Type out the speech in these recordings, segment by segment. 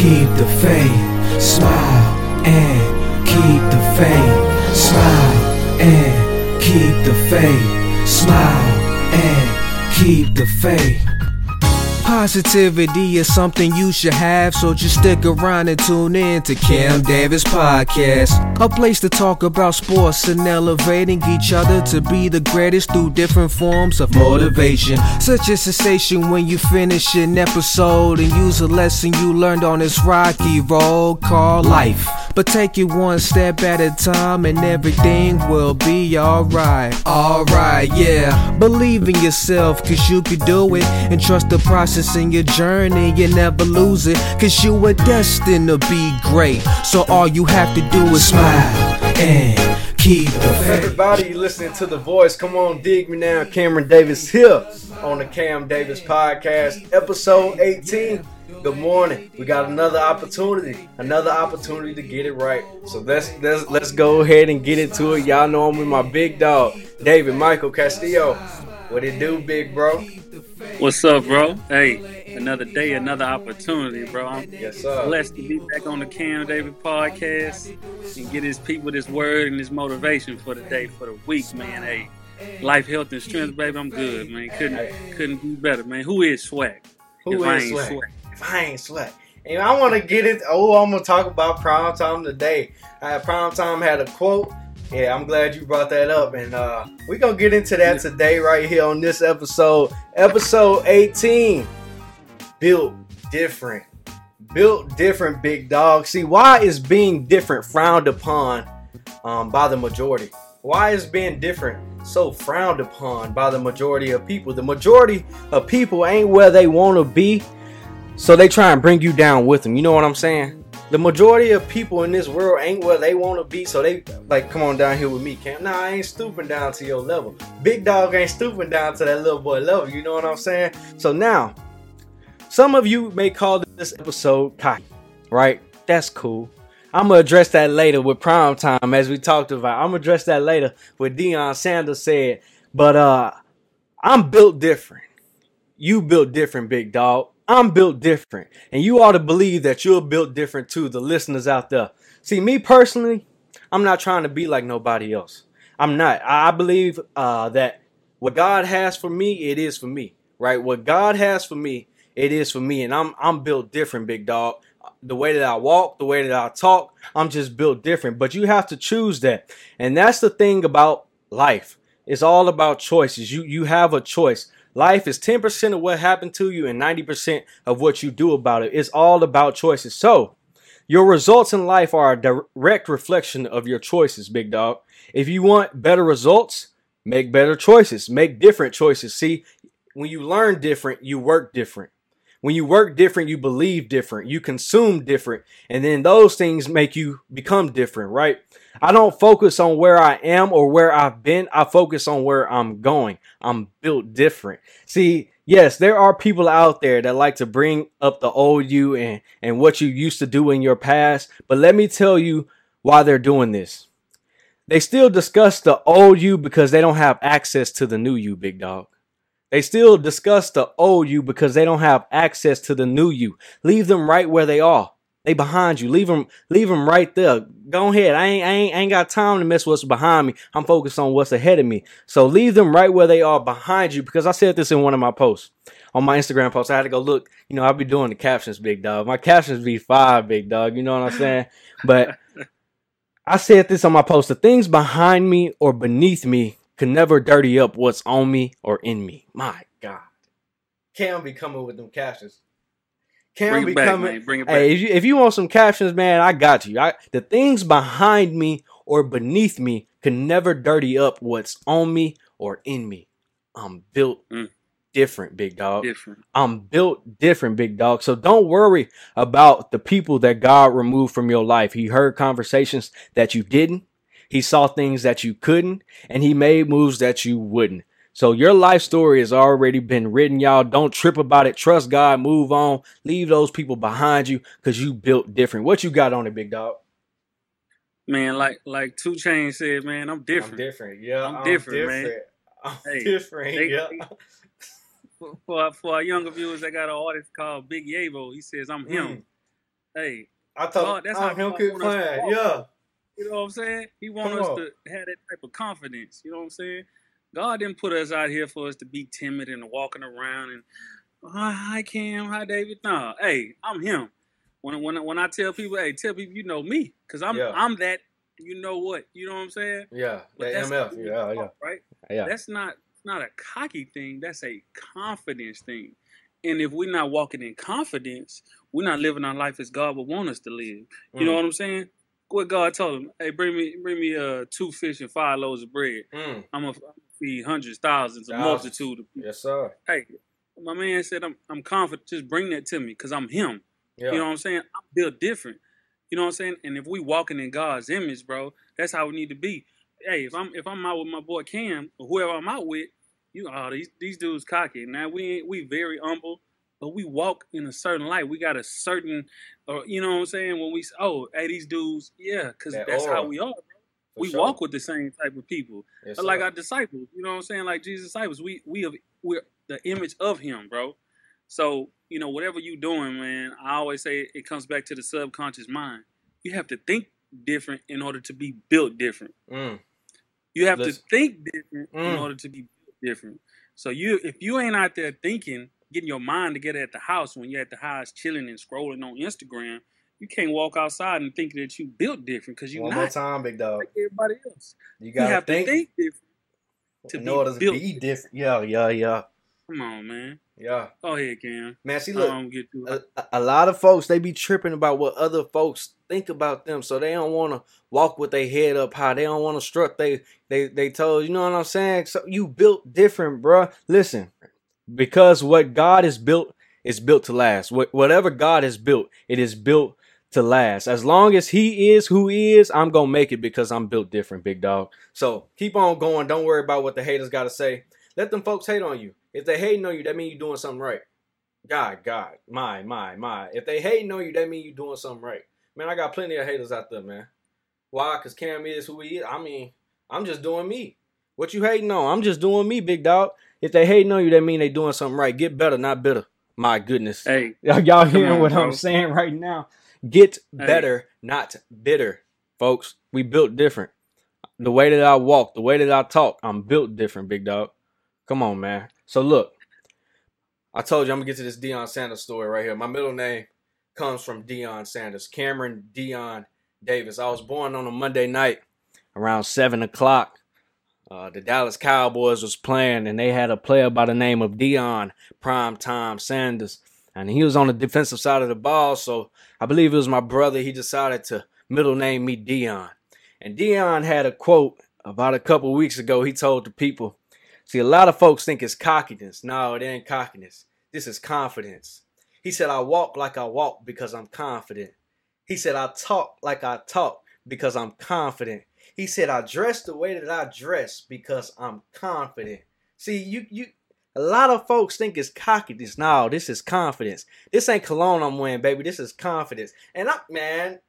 keep the faith. Smile and keep the faith. Smile and keep the faith. Smile and keep the faith. Positivity is something you should have, so just stick around and tune in to Cam Davis Podcast. A place to talk about sports and elevating each other to be the greatest through different forms of motivation. Such a sensation when you finish an episode and use a lesson you learned on this rocky road called life. But take it one step at a time and everything will be alright. Alright, yeah. Believe in yourself, cause you can do it. And trust the process in your journey you never lose it. Cause you are destined to be great. So all you have to do is smile and keep the faith. Everybody listening to the voice, come on, dig me now. Cameron Davis here on the Cam Davis Podcast, episode 18. Good morning. We got another opportunity, another opportunity to get it right. So let's let's let's go ahead and get into it. Y'all know I'm with my big dog, David Michael Castillo. What it do, big bro? What's up, bro? Hey, another day, another opportunity, bro. I'm Yes, sir. blessed to be back on the Cam Davis podcast and get his people this word and this motivation for the day, for the week, man. Hey, life, health, and strength, baby. I'm good, man. Couldn't couldn't be better, man. Who is swag? Who If I ain't swag? swag. I ain't swag. And I want to get it. Oh, I'm gonna talk about prime time today. Uh, prime time had a quote. Yeah, I'm glad you brought that up, and uh, we're gonna get into that today right here on this episode, episode 18. Built different, built different, big dog. See, why is being different frowned upon um, by the majority? Why is being different so frowned upon by the majority of people? The majority of people ain't where they want to be, so they try and bring you down with them. You know what I'm saying? The majority of people in this world ain't where they want to be, so they like, come on down here with me, Cam. Nah, I ain't stooping down to your level. Big dog ain't stooping down to that little boy level. You know what I'm saying? So now, some of you may call this episode cocky, right? That's cool. I'm gonna address that later with prime time as we talked about. I'm gonna address that later with Deion Sanders said. But uh I'm built different. You built different, big dog. I'm built different. And you ought to believe that you're built different too, the listeners out there. See, me personally, I'm not trying to be like nobody else. I'm not. I believe uh, that what God has for me, it is for me. Right? What God has for me, it is for me. And I'm I'm built different, big dog. The way that I walk, the way that I talk, I'm just built different. But you have to choose that. And that's the thing about life. It's all about choices. You you have a choice. Life is 10% of what happened to you and 90% of what you do about it. It's all about choices. So, your results in life are a direct reflection of your choices, big dog. If you want better results, make better choices, make different choices. See, when you learn different, you work different. When you work different, you believe different, you consume different, and then those things make you become different, right? I don't focus on where I am or where I've been. I focus on where I'm going. I'm built different. See, yes, there are people out there that like to bring up the old you and, and what you used to do in your past. But let me tell you why they're doing this. They still discuss the old you because they don't have access to the new you, big dog. They still discuss the old you because they don't have access to the new you. Leave them right where they are. They behind you. Leave them, leave them right there. Go ahead. I ain't, I ain't, I ain't got time to mess what's behind me. I'm focused on what's ahead of me. So leave them right where they are behind you because I said this in one of my posts on my Instagram post. I had to go look. You know, I'll be doing the captions, big dog. My captions be five, big dog. You know what I'm saying? But I said this on my post. The things behind me or beneath me can never dirty up what's on me or in me. My God. Cam be coming with them captions. Cam Bring be it back, coming. man. Bring it back. Hey, if you, if you want some captions, man, I got you. I, the things behind me or beneath me can never dirty up what's on me or in me. I'm built Mm. different, big dog. Different. I'm built different, big dog. So don't worry about the people that God removed from your life. He heard conversations that you didn't. He saw things that you couldn't, and he made moves that you wouldn't. So your life story has already been written, y'all. Don't trip about it. Trust God. Move on. Leave those people behind you because you built different. What you got on it, big dog? Man, like like 2 Chainz said, man, I'm different. I'm different. Yeah, I'm different, man. I'm Hey, different. they- yeah. For, for our- for our younger viewers, I got an artist called Big Yavo. He says I'm him. Mm. Hey, I thought God, that's oh, how him God keep want us to playing. walk. Yeah. You know what I'm saying? He wants us on. to have that type of confidence. You know what I'm saying? God didn't put us out here for us to be timid and walking around and oh, hi Cam, hi David. No, hey, I'm him. When when when I tell people, hey, tell people you know me, cause I'm Yeah. I'm that. You know what? You know what I'm saying? Yeah. But That that's MF. Yeah, yeah. right. Yeah. That's not not a cocky thing. That's a confidence thing. And if we're not walking in confidence, we're not living our life as God would want us to live. You know Mm. what I'm saying? What God told him, hey, bring me bring me uh two fish and five loaves of bread. Mm. I'm gonna feed hundreds, thousands, a multitude of people. Yes, sir. Hey, my man said I'm I'm confident. Just bring that to me, cause I'm him. Yeah. You know what I'm saying? I'm built different. You know what I'm saying? And if we walking in God's image, bro, that's how we need to be. Hey, if I'm if I'm out with my boy Cam or whoever I'm out with, you know, oh, these these dudes cocky. Now we ain't we very humble, but we walk in a certain light. We got a certain, or you know what I'm saying? When we oh, hey, these dudes, yeah, because That that's how we are. We sure. walk with the same type of people, Yes, like sir. our disciples. You know what I'm saying? Like Jesus' disciples, we we have, we're the image of Him, bro. So you know, whatever you doing, man, I always say it comes back to the subconscious mind. You have to think different in order to be built different. Mm. You have Listen. to think different in Mm. order to be built different. So you, if you ain't out there thinking, getting your mind together at the house when you're at the house chilling and scrolling on Instagram, you can't walk outside and think that you built different because you're One more time, big dog. like everybody else. You You gotta have think, to think different. to in be order to built be different. Yeah, yeah, yeah, Come on, man. yeah. Go ahead, Cam. Man, see, look, a, a lot of folks they be tripping about what other folks think about them, so they don't want to walk with their head up high. They don't want to strut. They they they told you know what I'm saying. So you built different, bruh. Listen, because what God is built is built to last. What whatever God has built, it is built to last. As long as He is who He is, I'm gonna make it because I'm built different, big dog. So keep on going. Don't worry about what the haters got to say. Let them folks hate on you. If they hating on you, that means you're doing something right. God, God, my, my, my. If they hating on you, that mean you're doing something right. Man, I got plenty of haters out there, man. Why? Cause Cam is who he is. I mean, I'm just doing me. What you hating on? I'm just doing me, big dog. If they hating on you, that mean they doing something right. Get better, not bitter. My goodness. Hey, Y'all hearing on, what bro. I'm saying right now? Get Hey. better, not bitter, folks. We built different. The way that I walk, the way that I talk, I'm built different, big dog. Come on, man. So look, I told you I'm gonna get to this Deion Sanders story right here. My middle name comes from Deion Sanders, Cameron Deion Davis. I was born on a Monday night around seven o'clock. Uh, the Dallas Cowboys was playing, and they had a player by the name of Deion Prime Time Sanders, and he was on the defensive side of the ball. So I believe it was my brother. He decided to middle name me Deion, and Deion had a quote about a couple weeks ago. He told the people, "See, a lot of folks think it's cockiness. No, it ain't cockiness. This is confidence." He said, "I walk like I walk because I'm confident." He said, "I talk like I talk because I'm confident." He said, I dress the way that I dress because I'm confident. See, you you a lot of folks think it's cockiness. No, this is confidence. This ain't cologne I'm wearing, baby. This is confidence. And I man,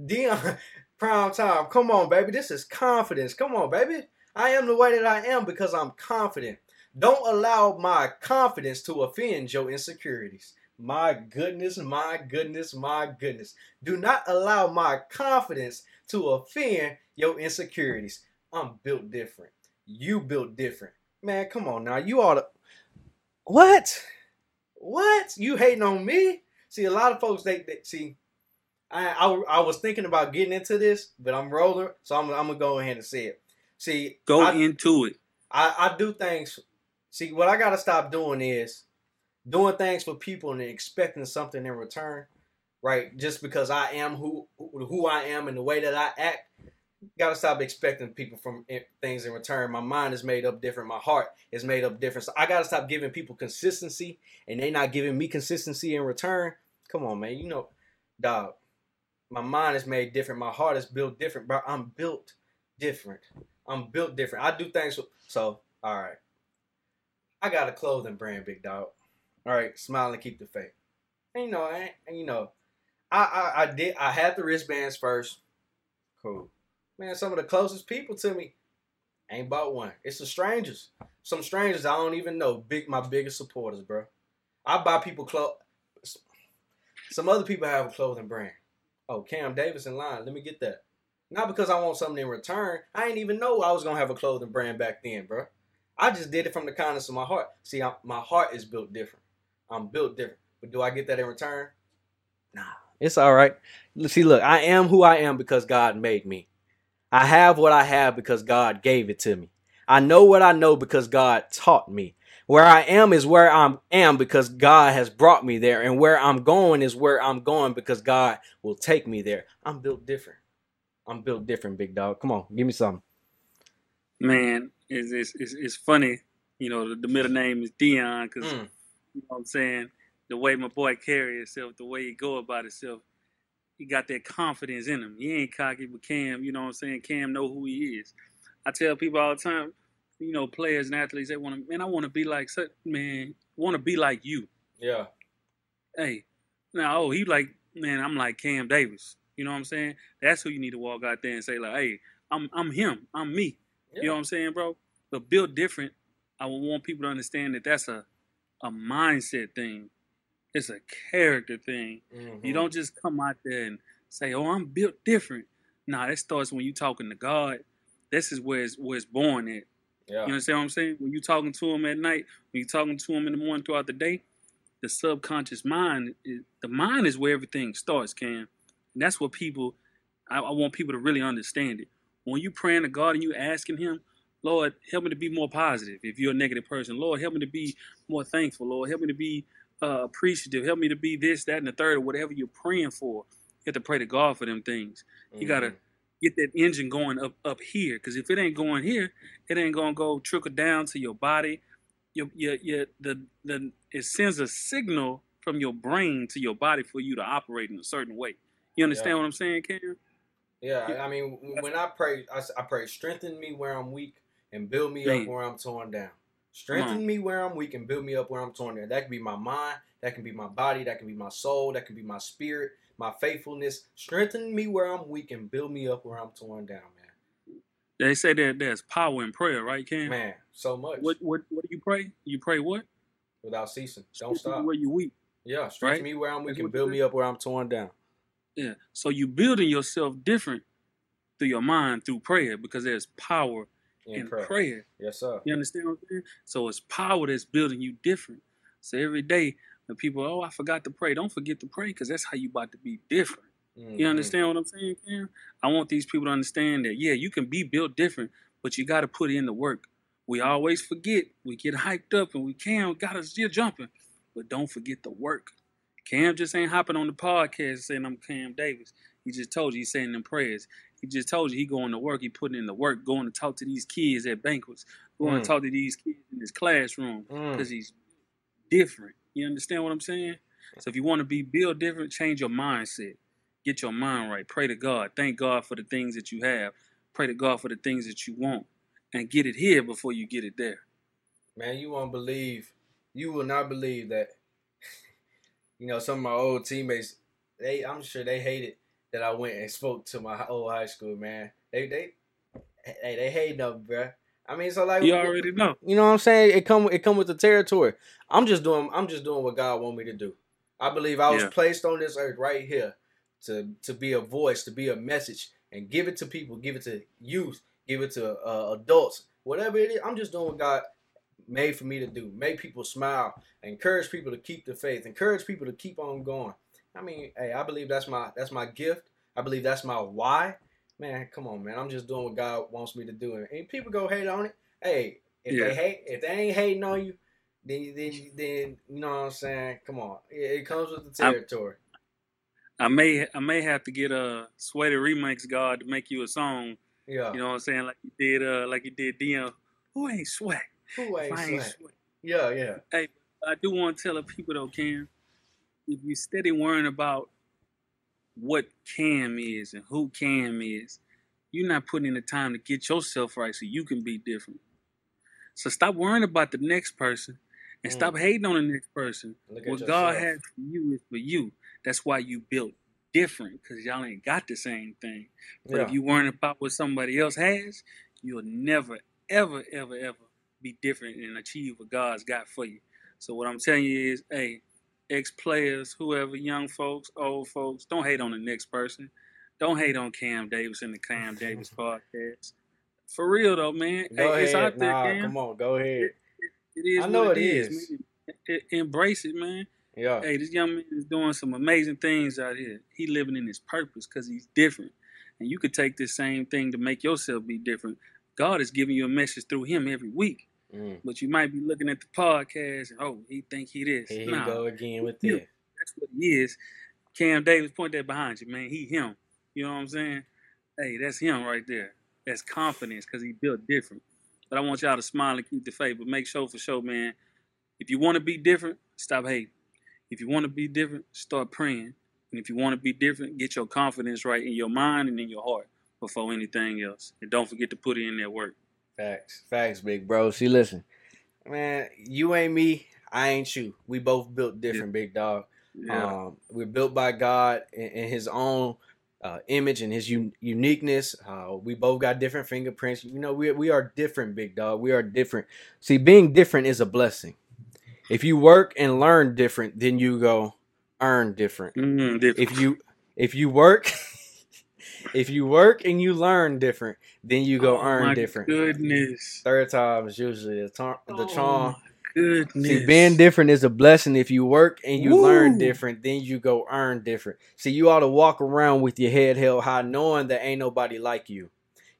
Deion prime time. Come on, baby. This is confidence. Come on, baby. I am the way that I am because I'm confident. Don't allow my confidence to offend your insecurities. My goodness, my goodness, my goodness. Do not allow my confidence to offend your insecurities. I'm built different. You built different. Man, come on now. You ought to. What? What? You hating on me? See, a lot of folks, they, they see. I, I I was thinking about getting into this, but I'm rolling, so I'm, I'm gonna go ahead and say it. See, go I, into it. I, I do things. See, what I gotta stop doing is doing things for people and expecting something in return, right? Just because I am who who I am and the way that I act, gotta stop expecting people from things in return. My mind is made up different. My heart is made up different. So I gotta stop giving people consistency, and they not giving me consistency in return. Come on, man. You know, dog. My mind is made different. My heart is built different, but I'm built different. I'm built different. I do things. So, all right. I got a clothing brand, big dog. All right, smile and keep the faith. And you know, and, you know, I, I I did. I had the wristbands first. Cool, man. Some of the closest people to me ain't bought one. It's the strangers. Some strangers I don't even know. Big, my biggest supporters, bro. I buy people clothes. Some other people have a clothing brand. Oh, Cam Davis in line. Let me get that. Not because I want something in return. I didn't even know I was gonna have a clothing brand back then, bro. I just did it from the kindness of my heart. See, I'm, my heart is built different. I'm built different. But do I get that in return? Nah. It's all right. See, look, I am who I am because God made me. I have what I have because God gave it to me. I know what I know because God taught me. Where I am is where I am because God has brought me there. And where I'm going is where I'm going because God will take me there. I'm built different. I'm built different, big dog. Come on, give me something. Man, it's it's, it's, it's funny. You know, the, the, middle name is Deion because mm. You know what I'm saying. The way my boy carry himself, the way he go about himself, he got that confidence in him. He ain't cocky, but Cam, you know what I'm saying. Cam know who he is. I tell people all the time, you know, players and athletes, they want to, man, I want to be like, man, want to be like you. Yeah. Hey, now, oh, he like, man, I'm like Cam Davis. You know what I'm saying? That's who you need to walk out there and say, like, hey, I'm I'm him. I'm me. Yeah. You know what I'm saying, bro? But built different, I would want people to understand that that's a a mindset thing. It's a character thing. Mm-hmm. You don't just come out there and say, "Oh, I'm built different." Nah, that starts when you talking to God. This is where it's where it's born at. Yeah. You understand what I'm saying? When you talking to him at night, when you talking to him in the morning throughout the day, the subconscious mind, is, the mind is where everything starts, Cam. And that's what people, I, I want people to really understand it. When you praying to God and you asking Him, Lord, help me to be more positive. If you're a negative person, Lord, help me to be more thankful. Lord, help me to be uh, appreciative. Help me to be this, that, and the third, or whatever you're praying for. You have to pray to God for them things. Mm-hmm. You gotta get that engine going up up here, because if it ain't going here, it ain't gonna go trickle down to your body. Your, your, your, the, the, it sends a signal from your brain to your body for you to operate in a certain way. You understand yeah. what I'm saying, Cam? Yeah, I mean, when I pray, I, I pray, strengthen me where I'm weak and build me up where I'm torn down. Strengthen me where I'm weak and build me up where I'm torn down. That can be my mind, that can be my body, that can be my soul, that can be my spirit, my faithfulness. Strengthen me where I'm weak and build me up where I'm torn down, man. They say that there's power in prayer, right, Cam? Man, so much. What what what do you pray? You pray what? Without ceasing. Don't stop. Where you weak. Yeah, strengthen right? me where I'm weak and build me up where I'm torn down. Yeah. So you're building yourself different through your mind through prayer because there's power in, in prayer. prayer. Yes, sir. You understand what I'm saying? So it's power that's building you different. So every day when people, oh, I forgot to pray, don't forget to pray because that's how you about to be different. Mm-hmm. You understand what I'm saying, Cam? I want these people to understand that, yeah, you can be built different, but you got to put in the work. We always forget. We get hyped up and we can, got us still jumping. But don't forget the work. Cam just ain't hopping on the podcast saying I'm Cam Davis. He just told you he's saying them prayers. He just told you he going to work. He putting in the work, going to talk to these kids at banquets, going mm. to talk to these kids in his classroom because mm. he's different. You understand what I'm saying? So if you want to be build different, change your mindset. Get your mind right. Pray to God. Thank God for the things that you have. Pray to God for the things that you want. And get it here before you get it there. Man, you won't believe. You will not believe that you know, some of my old teammates, they I'm sure they hated that I went and spoke to my old high school man. They they hey they hate them, bro. I mean, so like you already know. You know what I'm saying? It come it come with the territory. I'm just doing I'm just doing what God want me to do. I believe I was yeah. placed on this earth right here to to be a voice, to be a message, and give it to people, give it to youth, give it to uh, adults, whatever it is. I'm just doing what God made for me to do. Make people smile, encourage people to keep the faith, encourage people to keep on going. I mean, hey, I believe that's my that's my gift. I believe that's my why. Man, come on, man. I'm just doing what God wants me to do. And people go hate on it. Hey, if yeah. they hate, if they ain't hating on you, then then then you know what I'm saying. Come on, it, it comes with the territory. I, I, may I may have to get a Sweaty remix God to make you a song. Yeah, you know what I'm saying, like you did, uh, like you did DM. Who ain't sweat? Who ain't sweat? Yeah, yeah. Hey, I do want to tell the people though, Cam, if you steady worrying about what Cam is and who Cam is, you're not putting in the time to get yourself right so you can be different. So stop worrying about the next person and mm. stop hating on the next person. What God has for you is for you. That's why you built different because y'all ain't got the same thing. But yeah. if you worrying about what somebody else has, you'll never, ever, ever, ever be different and achieve what God's got for you. So what I'm telling you is, hey, ex players, whoever, young folks, old folks, don't hate on the next person. Don't hate on Cam Davis and the Cam Davis podcast. For real though, man. Go hey, it's ahead. out there, Nah, Cam. come on, go ahead. It is I know it it is. is. Embrace it, man. Yeah. Hey, this young man is doing some amazing things out here. He living in his purpose because he's different. And you could take this same thing to make yourself be different. God is giving you a message through him every week. Mm. But you might be looking at the podcast and oh, he think he this. Here Nah, you go again with that. that's what he is. Cam Davis, point that behind you, man. He him. You know what I'm saying? Hey, that's him right there. That's confidence because he built different. But I want y'all to smile and keep the faith. But make sure for sure, man. If you want to be different, stop hating. If you want to be different, start praying. And if you want to be different, get your confidence right in your mind and in your heart before anything else. And don't forget to put it in that work. Facts, facts, big bro. See, listen, man, you ain't me, I ain't you. We both built different, big dog. Yeah. Um, we're built by God in, in His own uh, image and His un- uniqueness. Uh, we both got different fingerprints. You know, we we are different, big dog. We are different. See, being different is a blessing. If you work and learn different, then you go earn different. Mm, different. If you if you work. If you work and you learn different, then you go Oh, earn my different. Goodness. Third time is usually the, tar- the Oh, charm. my Goodness. See, being different is a blessing. If you work and you learn different, then you go earn different. See, you ought to walk around with your head held high, knowing that ain't nobody like you.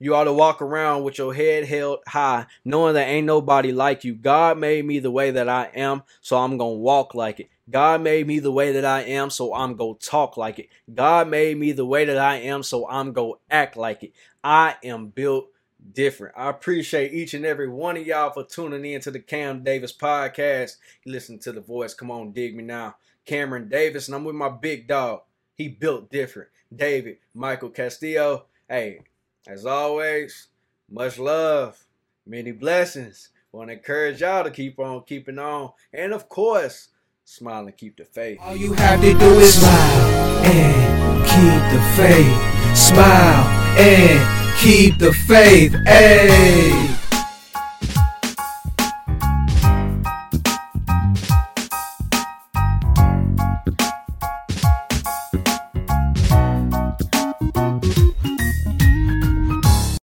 You ought to walk around with your head held high, knowing that ain't nobody like you. God made me the way that I am, so I'm going to walk like it. God made me the way that I am, so I'm going to talk like it. God made me the way that I am, so I'm going to act like it. I am built different. I appreciate each and every one of y'all for tuning in to the Cam Davis podcast. You listen to the voice. Come on, dig me now. Cameron Davis, and I'm with my big dog. He built different. David Michael Castillo. Hey, as always, much love, many blessings. Want to encourage y'all to keep on keeping on, and of course, smile and keep the faith. All you have to do is smile and keep the faith. Smile and keep the faith. Hey.